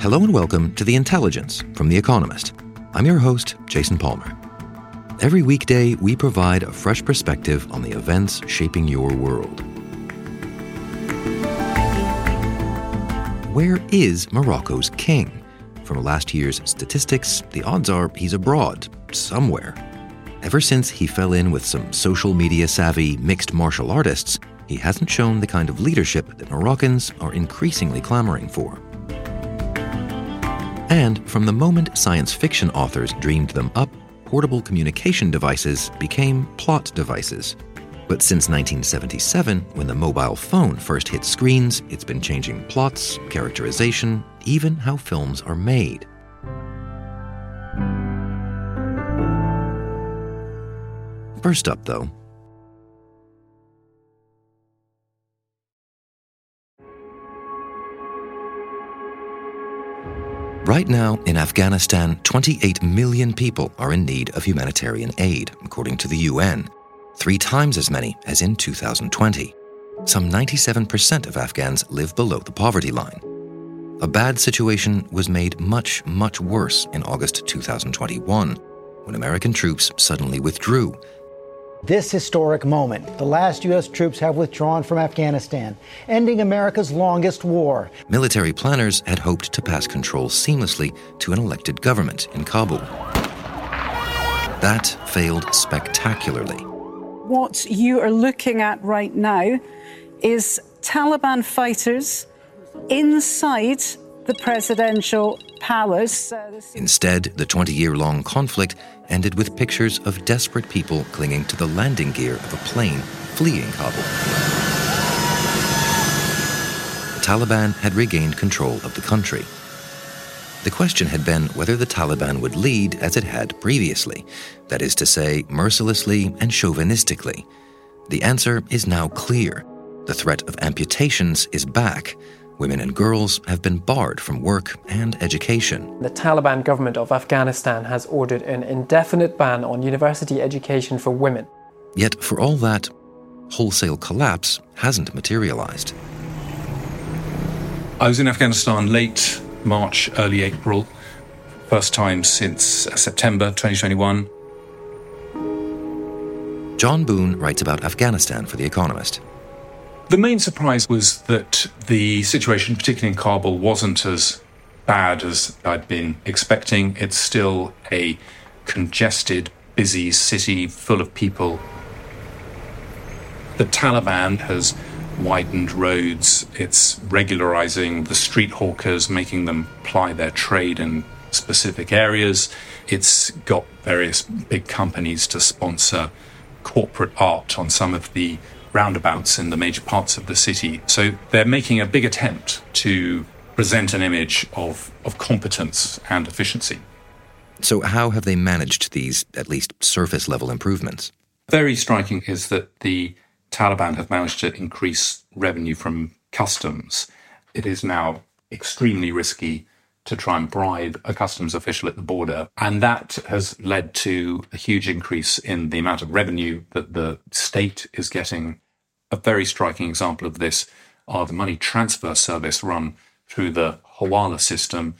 Hello and welcome to The Intelligence from The Economist. I'm your host, Jason Palmer. Every weekday, we provide a fresh perspective on the events shaping your world. Where is Morocco's king? From last year's statistics, the odds are he's abroad, somewhere. Ever since he fell in with some social media savvy mixed martial artists, he hasn't shown the kind of leadership that Moroccans are increasingly clamoring for. And from the moment science fiction authors dreamed them up, portable communication devices became plot devices. But since 1977, when the mobile phone first hit screens, it's been changing plots, characterization, even how films are made. First up, though, Right now, in Afghanistan, 28 million people are in need of humanitarian aid, according to the UN, three times as many as in 2020. Some 97% of Afghans live below the poverty line. A bad situation was made much, much worse in August 2021, when American troops suddenly withdrew this historic moment, the last U.S. troops have withdrawn from Afghanistan, ending America's longest war. Military planners had hoped to pass control seamlessly to an elected government in Kabul. That failed spectacularly. What you are looking at right now is Taliban fighters inside the presidential palace. Instead, the 20 year long conflict ended with pictures of desperate people clinging to the landing gear of a plane fleeing Kabul. The Taliban had regained control of the country. The question had been whether the Taliban would lead as it had previously, that is to say, mercilessly and chauvinistically. The answer is now clear. The threat of amputations is back, Women and girls have been barred from work and education. The Taliban government of Afghanistan has ordered an indefinite ban on university education for women. Yet, for all that, wholesale collapse hasn't materialized. I was in Afghanistan late March, early April, first time since September 2021. Jon Boone writes about Afghanistan for The Economist. The main surprise was that the situation, particularly in Kabul, wasn't as bad as I'd been expecting. It's still a congested, busy city full of people. The Taliban has widened roads, it's regularizing the street hawkers, making them ply their trade in specific areas. It's got various big companies to sponsor corporate art on some of the roundabouts in the major parts of the city. So they're making a big attempt to present an image of, of competence and efficiency. So, how have they managed these, at least surface level improvements? Very striking is that the Taliban have managed to increase revenue from customs. It is now extremely risky to try and bribe a customs official at the border. And that has led to a huge increase in the amount of revenue that the state is getting. A very striking example of this are the money transfer service run through the Hawala system.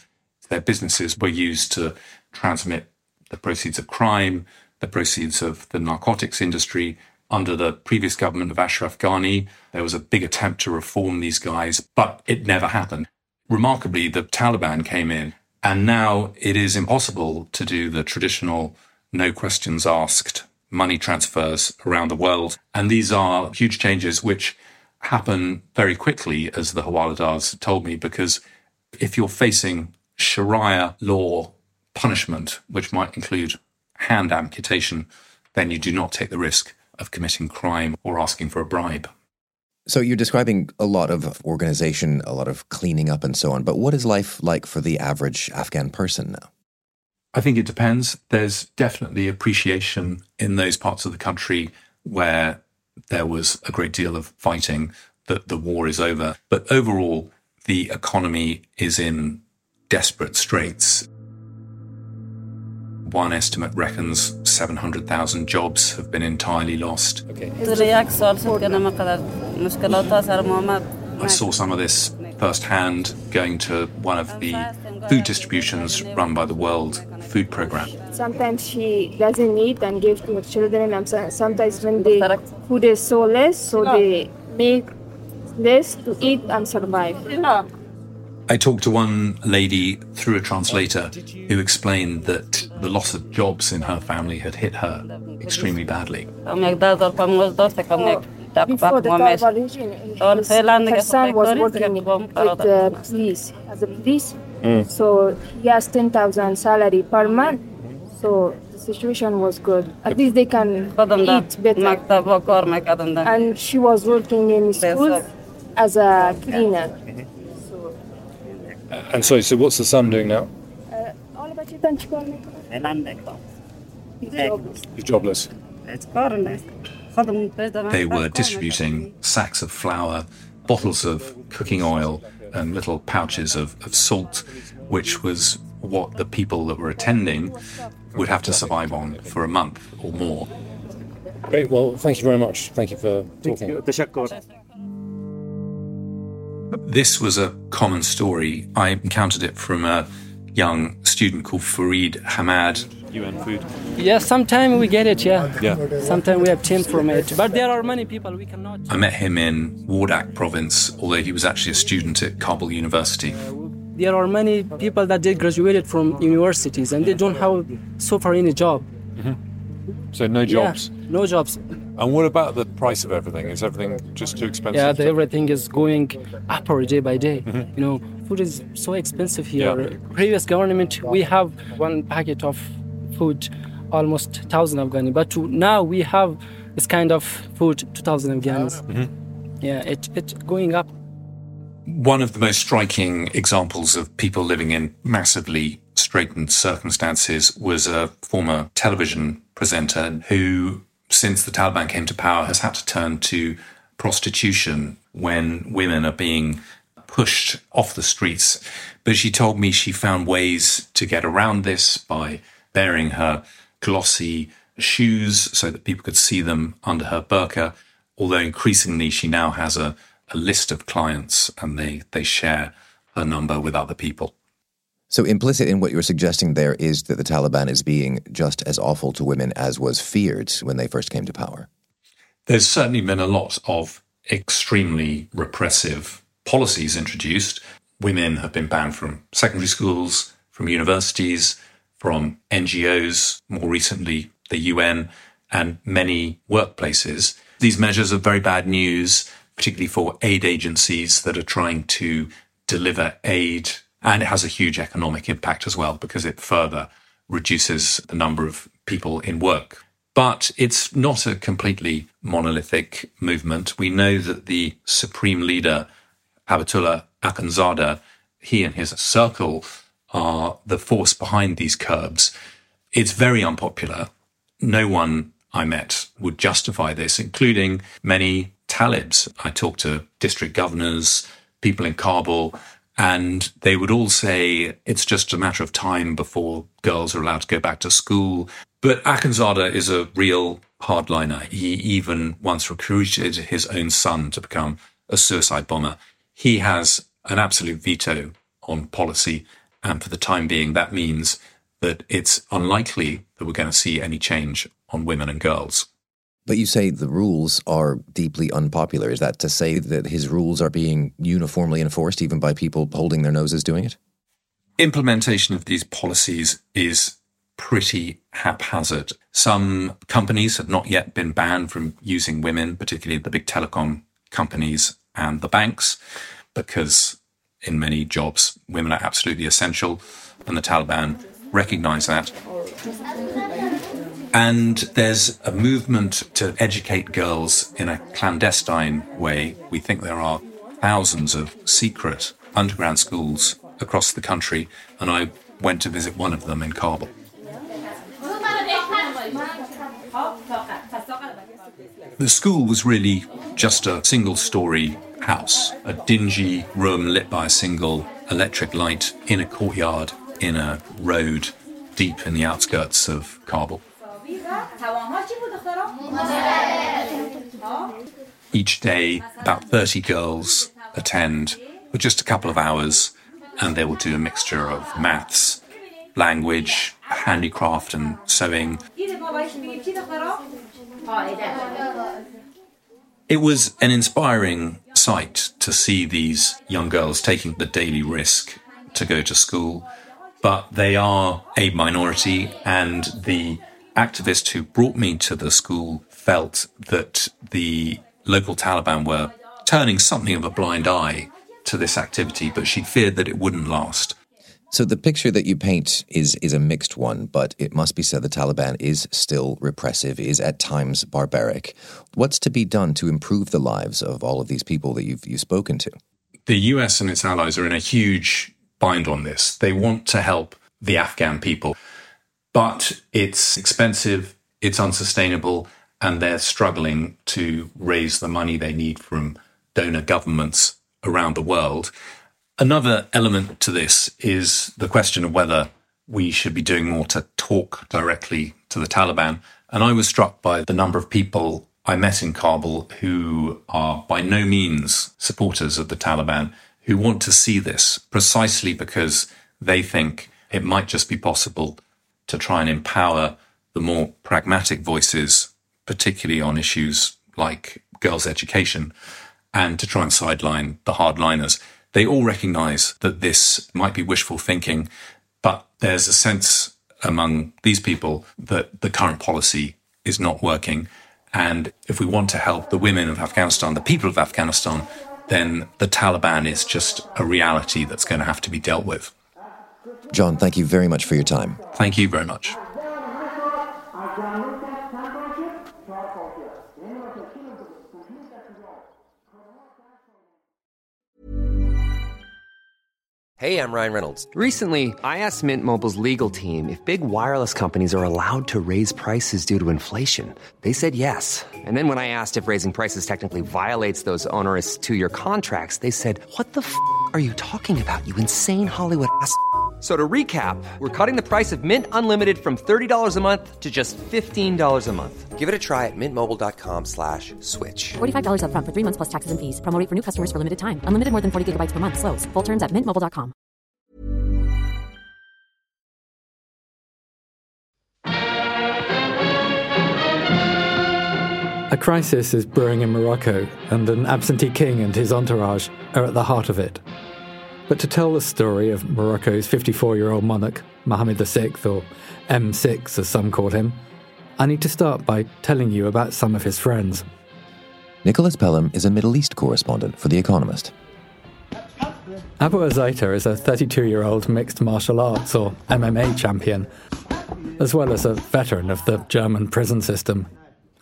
Their businesses were used to transmit the proceeds of crime, the proceeds of the narcotics industry. Under the previous government of Ashraf Ghani, there was a big attempt to reform these guys, but it never happened remarkably, the Taliban came in, and now it is impossible to do the traditional no questions asked money transfers around the world. And these are huge changes which happen very quickly, as the Hawaladars told me, because if you're facing Sharia law punishment, which might include hand amputation, then you do not take the risk of committing crime or asking for a bribe. So you're describing a lot of organization, a lot of cleaning up and so on. But what is life like for the average Afghan person now? I think it depends. There's definitely appreciation in those parts of the country where there was a great deal of fighting that the war is over. But overall, the economy is in desperate straits. One estimate reckons 700,000 jobs have been entirely lost. I saw some of this firsthand going to one of the food distributions run by the World Food Programme. Sometimes she doesn't eat and gives to her children, and sometimes when the food is so less, so they make less to eat and survive. I talked to one lady through a translator who explained that the loss of jobs in her family had hit her extremely badly. Before the revolution, her son was working with the police as a police. Mm. So he has 10,000 salary per month. So the situation was good. At least they can eat better. And she was working in school as a cleaner. Uh, and so, so what's the son doing now? He's jobless. They were distributing sacks of flour, bottles of cooking oil, and little pouches of, of salt, which was what the people that were attending would have to survive on for a month or more. Great. Well, thank you very much. Thank you for talking. This was a common story. I encountered it from a young student called Farid Hamad. UN food. Yeah, sometimes we get it, yeah. Yeah. Sometimes we obtain from it. But there are many people we cannot. I met him in Wardak province, although he was actually a student at Kabul University. There are many people that did graduated from universities and they don't have so far any job. Mm-hmm. So no jobs? Yeah, no jobs. And what about the price of everything? Is everything just too expensive? Yeah, the, everything is going up day by day. Mm-hmm. You know, food is so expensive here. Yeah. Previous government, we have one packet of food, almost thousand Afghani, but to, now we have this kind of food, two thousand Afghanis. Mm-hmm. Yeah, it it's going up. One of the most striking examples of people living in massively straitened circumstances was a former television presenter who since the Taliban came to power, has had to turn to prostitution when women are being pushed off the streets. But she told me she found ways to get around this by bearing her glossy shoes so that people could see them under her burqa. Although increasingly she now has a, a list of clients and they, they share her number with other people. So, implicit in what you're suggesting there is that the Taliban is being just as awful to women as was feared when they first came to power. There's certainly been a lot of extremely repressive policies introduced. Women have been banned from secondary schools, from universities, from NGOs, more recently, the UN, and many workplaces. These measures are very bad news, particularly for aid agencies that are trying to deliver aid and it has a huge economic impact as well because it further reduces the number of people in work. But it's not a completely monolithic movement. We know that the supreme leader, Hibatullah Akhundzada, he and his circle are the force behind these curbs. It's very unpopular. No one I met would justify this, including many Talibs. I talked to district governors, people in Kabul, and they would all say it's just a matter of time before girls are allowed to go back to school. But Akhundzada is a real hardliner. He even once recruited his own son to become a suicide bomber. He has an absolute veto on policy. And for the time being, that means that it's unlikely that we're going to see any change on women and girls. But you say the rules are deeply unpopular. Is that to say that his rules are being uniformly enforced even by people holding their noses doing it? Implementation of these policies is pretty haphazard. Some companies have not yet been banned from using women, particularly the big telecom companies and the banks, because in many jobs, women are absolutely essential, and the Taliban recognize that. And there's a movement to educate girls in a clandestine way. We think there are thousands of secret underground schools across the country, and I went to visit one of them in Kabul. The school was really just a single story house, a dingy room lit by a single electric light in a courtyard in a road deep in the outskirts of Kabul. Each day, about 30 girls attend for just a couple of hours, and they will do a mixture of maths, language, handicraft, and sewing. It was an inspiring sight to see these young girls taking the daily risk to go to school, but they are a minority, and the activist who brought me to the school felt that the local Taliban were turning something of a blind eye to this activity, but she feared that it wouldn't last. So the picture that you paint is is a mixed one, but it must be said the Taliban is still repressive, is at times barbaric. What's to be done to improve the lives of all of these people that you've you've spoken to? The US and its allies are in a huge bind on this. They want to help the Afghan people, but it's expensive, it's unsustainable, and they're struggling to raise the money they need from donor governments around the world. Another element to this is the question of whether we should be doing more to talk directly to the Taliban. And I was struck by the number of people I met in Kabul who are by no means supporters of the Taliban, who want to see this precisely because they think it might just be possible to try and empower the more pragmatic voices, particularly on issues like girls' education, and to try and sideline the hardliners they all recognize that this might be wishful thinking, but there's a sense among these people that the current policy is not working. And if we want to help the women of Afghanistan, the people of Afghanistan, then the Taliban is just a reality that's going to have to be dealt with. John, thank you very much for your time. Thank you very much. Hey, I'm Ryan Reynolds. Recently, I asked Mint Mobile's legal team if big wireless companies are allowed to raise prices due to inflation. They said yes. And then when I asked if raising prices technically violates those onerous two year contracts, they said, What the f are you talking about, you insane Hollywood ass? So to recap, we're cutting the price of Mint Unlimited from $30 a month to just $15 a month. Give it a try at mintmobile.com slash switch. $45 up front for three months plus taxes and fees. Promoting for new customers for limited time. Unlimited more than 40 gigabytes per month. Slows. Full terms at mintmobile.com. A crisis is brewing in Morocco, and an absentee king and his entourage are at the heart of it. But to tell the story of Morocco's 54 year old monarch, Mohammed VI, or M6 as some call him, I need to start by telling you about some of his friends. Nicholas Pelham is a Middle East correspondent for The Economist. Abu Azaitar is a 32 year old mixed martial arts or MMA champion, as well as a veteran of the German prison system.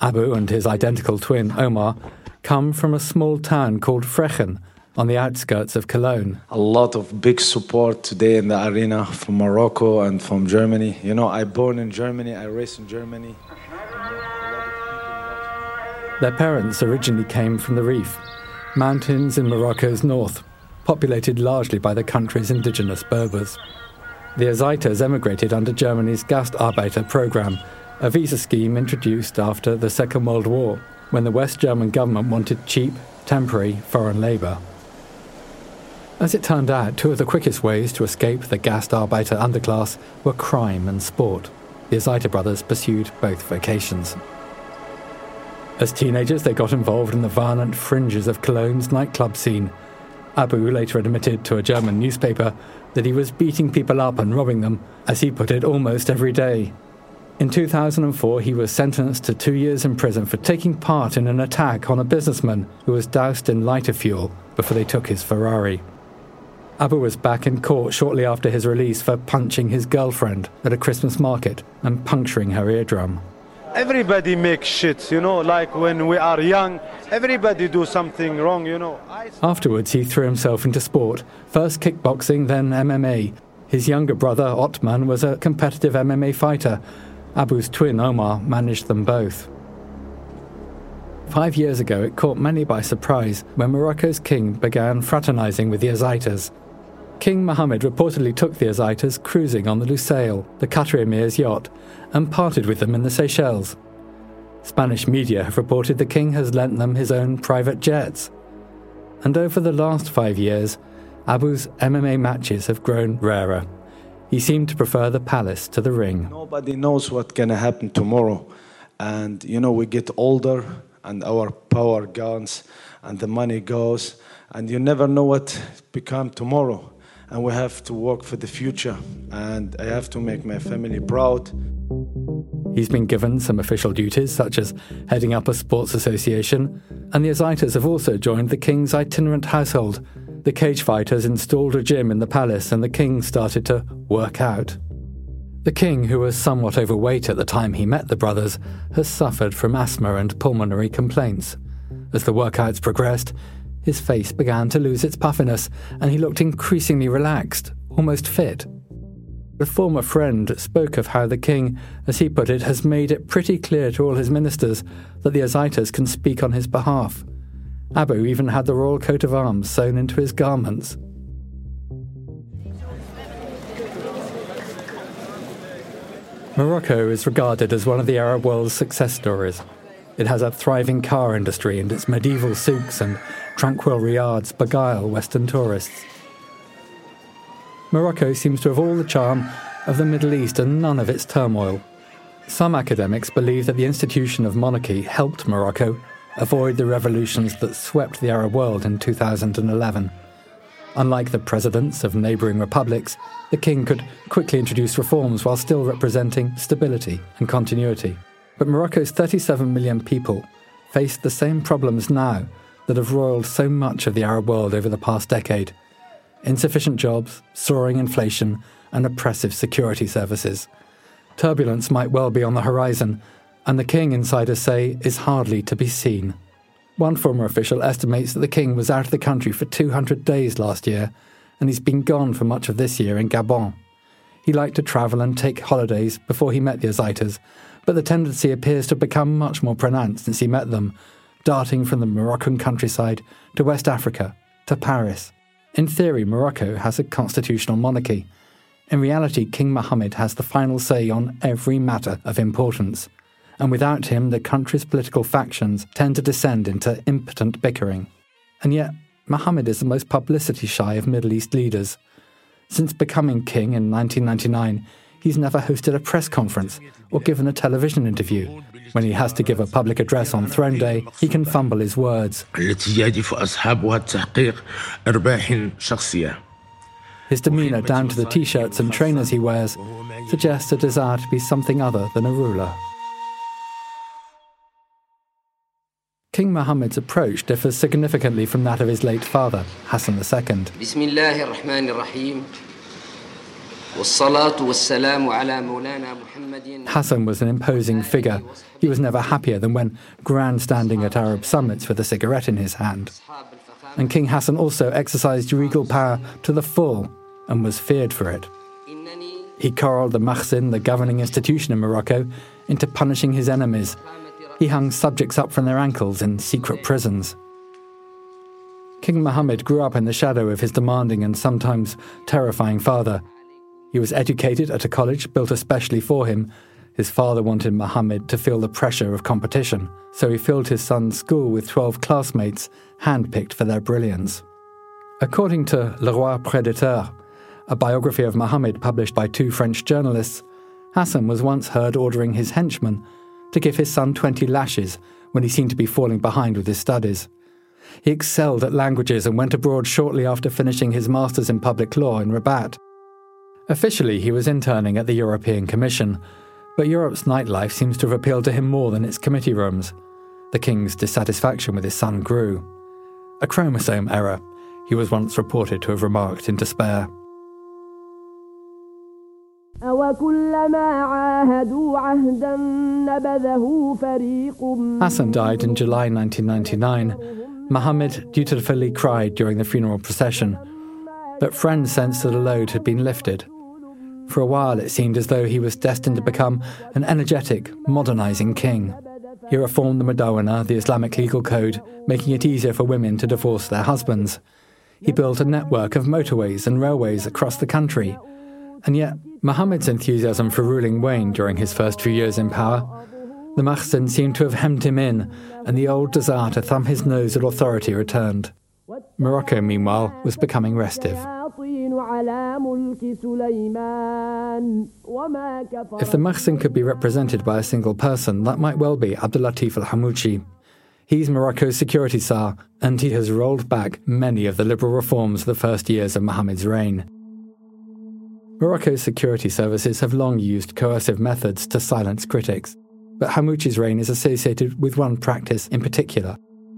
Abu and his identical twin, Omar, come from a small town called Frechen on the outskirts of Cologne. A lot of big support today in the arena from Morocco and from Germany. You know, I born in Germany, I raised in Germany. Their parents originally came from the Rif, mountains in Morocco's north, populated largely by the country's indigenous Berbers. The Azaitars emigrated under Germany's Gastarbeiter program, a visa scheme introduced after the Second World War, when the West German government wanted cheap, temporary foreign labour. As it turned out, two of the quickest ways to escape the Gastarbeiter underclass were crime and sport. The Azaitar brothers pursued both vocations. As teenagers, they got involved in the violent fringes of Cologne's nightclub scene. Abu later admitted to a German newspaper that he was beating people up and robbing them, as he put it, almost every day. In 2004, he was sentenced to two years in prison for taking part in an attack on a businessman who was doused in lighter fuel before they took his Ferrari. Abu was back in court shortly after his release for punching his girlfriend at a Christmas market and puncturing her eardrum. everybody makes shit, you know, like when we are young, everybody do something wrong, you know. Afterwards, he threw himself into sport, first kickboxing, then MMA. His younger brother, Othman, was a competitive MMA fighter. Abu's twin, Omar, managed them both. Five years ago, it caught many by surprise when Morocco's king began fraternizing with the Azaitars. King Mohammed reportedly took the Azaitars cruising on the Lusail, the Qatar Emir's yacht, and parted with them in the Seychelles. Spanish media have reported the king has lent them his own private jets. And over the last five years, Abu's MMA matches have grown rarer. He seemed to prefer the palace to the ring. Nobody knows what's going to happen tomorrow. And, you know, we get older and our power goes and the money goes and you never know what become tomorrow and we have to work for the future. And i have to make my family proud. He's been given some official duties such as heading up a sports association. And the azaitars have also joined the king's itinerant household. The cage fighters installed a gym in the palace and the king started to work out. The king, who was somewhat overweight at the time he met the brothers, has suffered from asthma and pulmonary complaints. As the workouts progressed, his face began to lose its puffiness, and he looked increasingly relaxed, almost fit. The former friend spoke of how the king, as he put it, has made it pretty clear to all his ministers that the Azaitars can speak on his behalf. Abu even had the royal coat of arms sewn into his garments. Morocco is regarded as one of the Arab world's success stories. It has a thriving car industry, and its medieval souks and tranquil riads beguile Western tourists. Morocco seems to have all the charm of the Middle East and none of its turmoil. Some academics believe that the institution of monarchy helped Morocco avoid the revolutions that swept the Arab world in 2011. Unlike the presidents of neighbouring republics, the king could quickly introduce reforms while still representing stability and continuity. But Morocco's 37 million people face the same problems now that have roiled so much of the Arab world over the past decade insufficient jobs, soaring inflation, and oppressive security services. Turbulence might well be on the horizon, and the king, insiders say, is hardly to be seen. One former official estimates that the king was out of the country for 200 days last year, and he's been gone for much of this year in Gabon. He liked to travel and take holidays before he met the Azaitars, but the tendency appears to have become much more pronounced since he met them, darting from the Moroccan countryside to West Africa to Paris. In theory, Morocco has a constitutional monarchy. In reality, King Mohammed has the final say on every matter of importance and without him, the country's political factions tend to descend into impotent bickering. And yet, Mohammed is the most publicity shy of Middle East leaders. Since becoming king in 1999, he's never hosted a press conference or given a television interview. When he has to give a public address on Throne Day, he can fumble his words. His demeanour, down to the t shirts and trainers he wears, suggests a desire to be something other than a ruler. King Muhammad's approach differs significantly from that of his late father, Hassan II. Hassan was an imposing figure. He was never happier than when grandstanding at Arab summits with a cigarette in his hand. And King Hassan also exercised regal power to the full and was feared for it. He corralled the Makhzen, the governing institution in Morocco, into punishing his enemies he hung subjects up from their ankles in secret prisons. King Mohammed grew up in the shadow of his demanding and sometimes terrifying father. He was educated at a college built especially for him. His father wanted Mohammed to feel the pressure of competition, so he filled his son's school with 12 classmates, handpicked for their brilliance. According to Le Roi Prédateur, a biography of Mohammed published by two French journalists, Hassan was once heard ordering his henchmen to give his son 20 lashes when he seemed to be falling behind with his studies. He excelled at languages and went abroad shortly after finishing his master's in public law in Rabat. Officially, he was interning at the European Commission, but Europe's nightlife seems to have appealed to him more than its committee rooms. The king's dissatisfaction with his son grew. A chromosome error, he was once reported to have remarked in despair. Hassan died in July 1999. Mohammed dutifully cried during the funeral procession, but friends sensed that a load had been lifted. For a while, it seemed as though he was destined to become an energetic, modernizing king. He reformed the Moudawana, the Islamic legal code, making it easier for women to divorce their husbands. He built a network of motorways and railways across the country. And yet, Muhammad's enthusiasm for ruling waned during his first few years in power. The Makhzen seemed to have hemmed him in, and the old desire to thumb his nose at authority returned. Morocco, meanwhile, was becoming restive. If the Makhzen could be represented by a single person, that might well be Abdulatif al Hamouchi. He's Morocco's security czar, and he has rolled back many of the liberal reforms of the first years of Mohammed's reign. Morocco's security services have long used coercive methods to silence critics, but Hamouchi's reign is associated with one practice in particular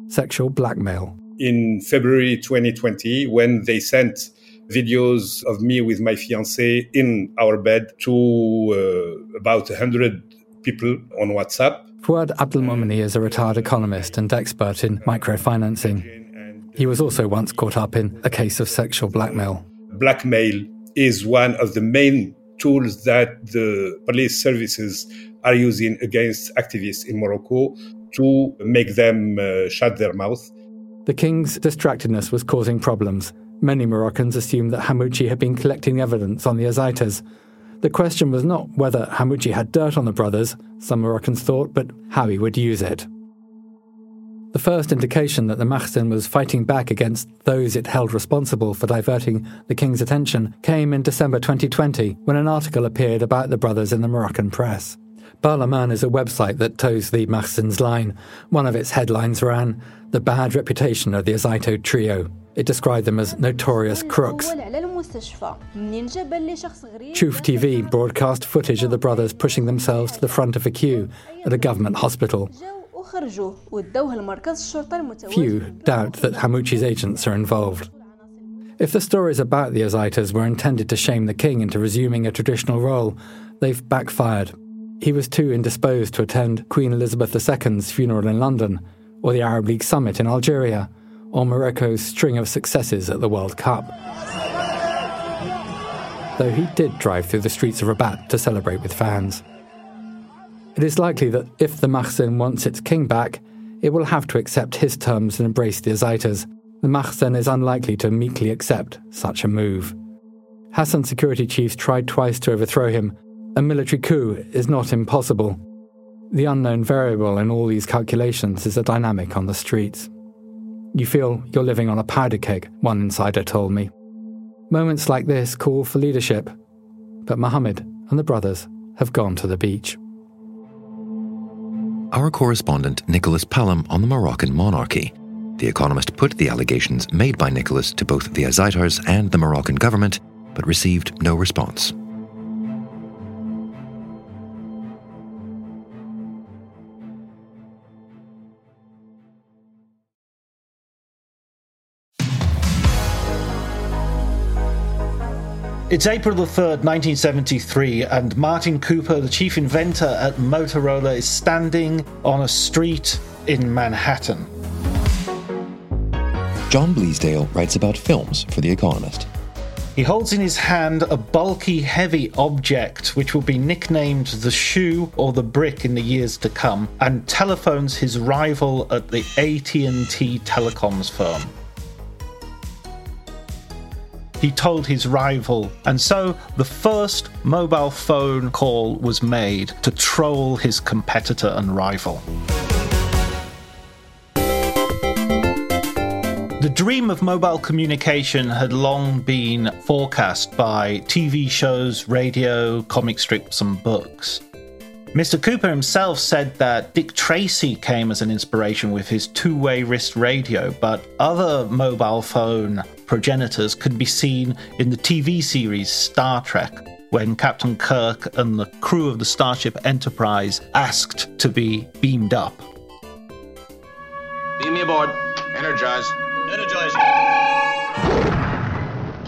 sexual blackmail. In February 2020, when they sent videos of me with my fiancée in our bed to uh, about 100 people on WhatsApp. Fouad Abdelmomeni is a retired economist and expert in microfinancing. He was also once caught up in a case of sexual blackmail. Blackmail is one of the main tools that the police services are using against activists in Morocco to make them uh, shut their mouth. The king's distractedness was causing problems, Many Moroccans assumed that Hamouchi had been collecting evidence on the Azaitars. The question was not whether Hamouchi had dirt on the brothers, some Moroccans thought, but how he would use it. The first indication that the Makhzen was fighting back against those it held responsible for diverting the king's attention came in December 2020 when an article appeared about the brothers in the Moroccan press. Barlaman is a website that toes the Makhzen's line. One of its headlines ran, The Bad Reputation of the Azaito Trio. It described them as notorious crooks. Truth TV broadcast footage of the brothers pushing themselves to the front of a queue at a government hospital. Few doubt that Hamouchi's agents are involved. If the stories about the Azaitars were intended to shame the king into resuming a traditional role, they've backfired. He was too indisposed to attend Queen Elizabeth II's funeral in London or the Arab League summit in Algeria or Morocco's string of successes at the World Cup. Though he did drive through the streets of Rabat to celebrate with fans. It is likely that if the Makhzen wants its king back, it will have to accept his terms and embrace the Azaitars. The Makhzen is unlikely to meekly accept such a move. Hassan's security chiefs tried twice to overthrow him. A military coup is not impossible. The unknown variable in all these calculations is the dynamic on the streets. You feel you're living on a powder keg, one insider told me. Moments like this call for leadership, but Mohammed and the brothers have gone to the beach. Our correspondent Nicholas Pelham on the Moroccan monarchy. The Economist put the allegations made by Nicholas to both the Azaitars and the Moroccan government, but received no response. It's April the 3rd, 1973, and Martin Cooper, the chief inventor at Motorola, is standing on a street in Manhattan. John Bleasdale writes about films for The Economist. He holds in his hand a bulky, heavy object which will be nicknamed the shoe or the brick in the years to come, and telephones his rival at the AT&T telecoms firm he told his rival, and so the first mobile phone call was made to troll his competitor and rival. The dream of mobile communication had long been forecast by TV shows, radio, comic strips, and books. Mr. Cooper himself said that Dick Tracy came as an inspiration with his two way wrist radio, but other mobile phone progenitors can be seen in the TV series Star Trek, when Captain Kirk and the crew of the Starship Enterprise asked to be beamed up. Beam me aboard. Energize. Energizing.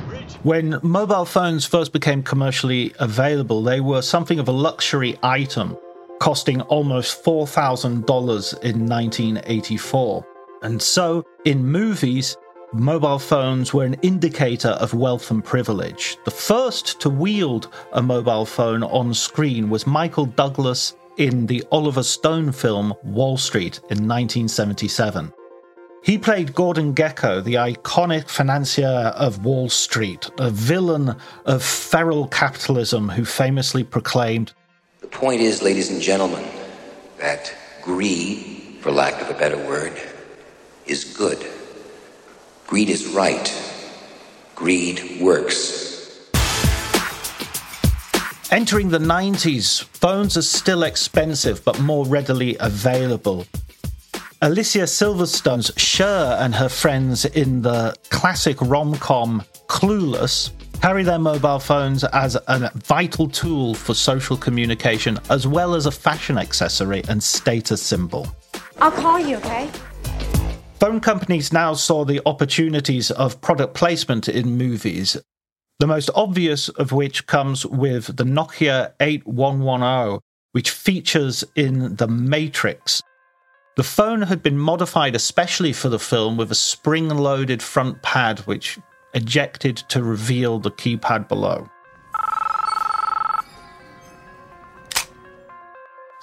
Bridge. When mobile phones first became commercially available, they were something of a luxury item, costing almost $4,000 in 1984. And so, in movies, mobile phones were an indicator of wealth and privilege. The first to wield a mobile phone on screen was Michael Douglas in the Oliver Stone film Wall Street in 1977. He played Gordon Gekko, the iconic financier of Wall Street, a villain of feral capitalism who famously proclaimed The point is, ladies and gentlemen, that greed, for lack of a better word, is good. Greed is right. Greed works. Entering the 90s, phones are still expensive but more readily available. Alicia Silverstone's Cher and her friends in the classic rom com Clueless carry their mobile phones as a vital tool for social communication as well as a fashion accessory and status symbol. I'll call you, okay? Phone companies now saw the opportunities of product placement in movies, the most obvious of which comes with the Nokia 8110, which features in The Matrix the phone had been modified especially for the film with a spring loaded front pad which ejected to reveal the keypad below.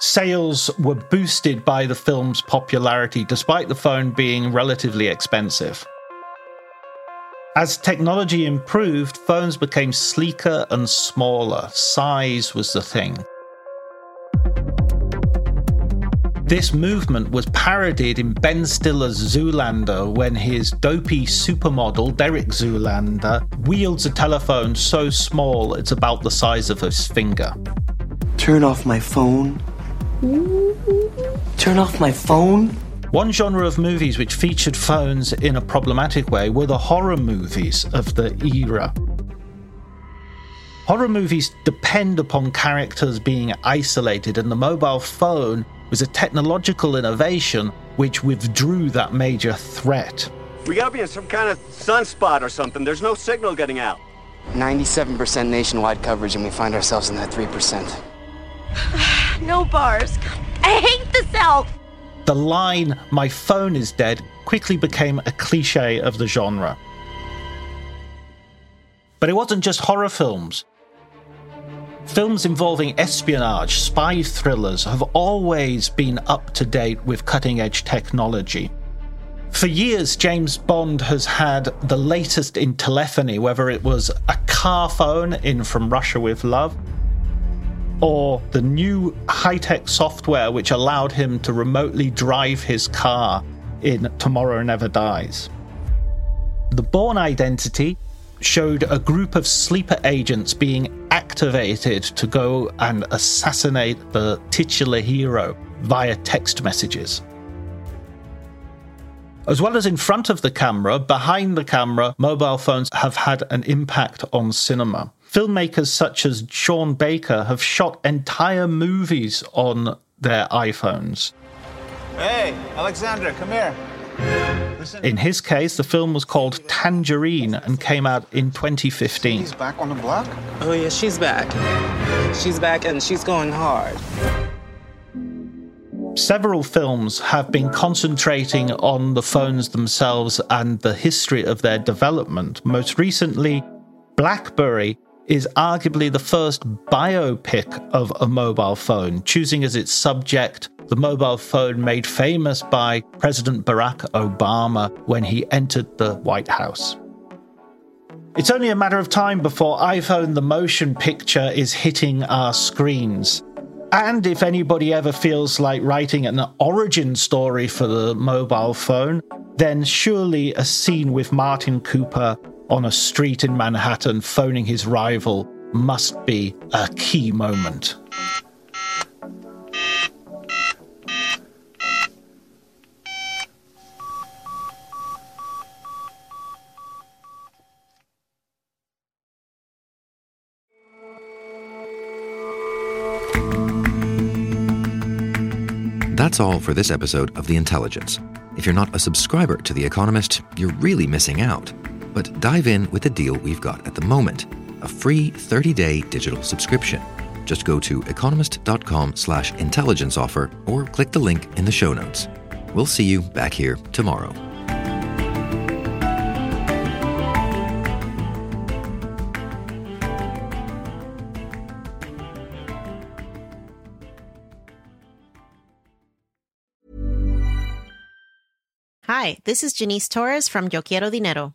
Sales were boosted by the film's popularity despite the phone being relatively expensive. As technology improved, phones became sleeker and smaller. Size was the thing. This movement was parodied in Ben Stiller's Zoolander when his dopey supermodel, Derek Zoolander, wields a telephone so small it's about the size of his finger. Turn off my phone. Turn off my phone. One genre of movies which featured phones in a problematic way were the horror movies of the era. Horror movies depend upon characters being isolated, and the mobile phone was a technological innovation which withdrew that major threat. We gotta be in some kind of sunspot or something. There's no signal getting out. 97% nationwide coverage, and we find ourselves in that 3%. No bars. I hate the cell. The line, my phone is dead, quickly became a cliche of the genre. But it wasn't just horror films. Films involving espionage, spy thrillers have always been up to date with cutting edge technology. For years, James Bond has had the latest in telephony, whether it was a car phone in From Russia with Love, or the new high tech software which allowed him to remotely drive his car in Tomorrow Never Dies. The Bourne Identity showed a group of sleeper agents being activated to go and assassinate the titular hero via text messages. As well as in front of the camera, behind the camera, mobile phones have had an impact on cinema. Filmmakers such as Sean Baker have shot entire movies on their iPhones. Hey, Alexandra, come here. In his case, the film was called Tangerine and came out in 2015. She's back on the block? Oh, yeah, she's back. She's back and she's going hard. Several films have been concentrating on the phones themselves and the history of their development. Most recently, Blackberry is arguably the first biopic of a mobile phone, choosing as its subject the mobile phone made famous by President Barack Obama when he entered the White House. It's only a matter of time before iPhone the motion picture is hitting our screens. And if anybody ever feels like writing an origin story for the mobile phone, then surely a scene with Martin Cooper on a street in Manhattan phoning his rival must be a key moment. That's all for this episode of The Intelligence. If you're not a subscriber to The Economist, you're really missing out. But dive in with the deal we've got at the moment a free 30 day digital subscription. Just go to economist.com slash intelligence offer or click the link in the show notes. We'll see you back here tomorrow. Hi, this is Janice Torres from Yo Quiero Dinero.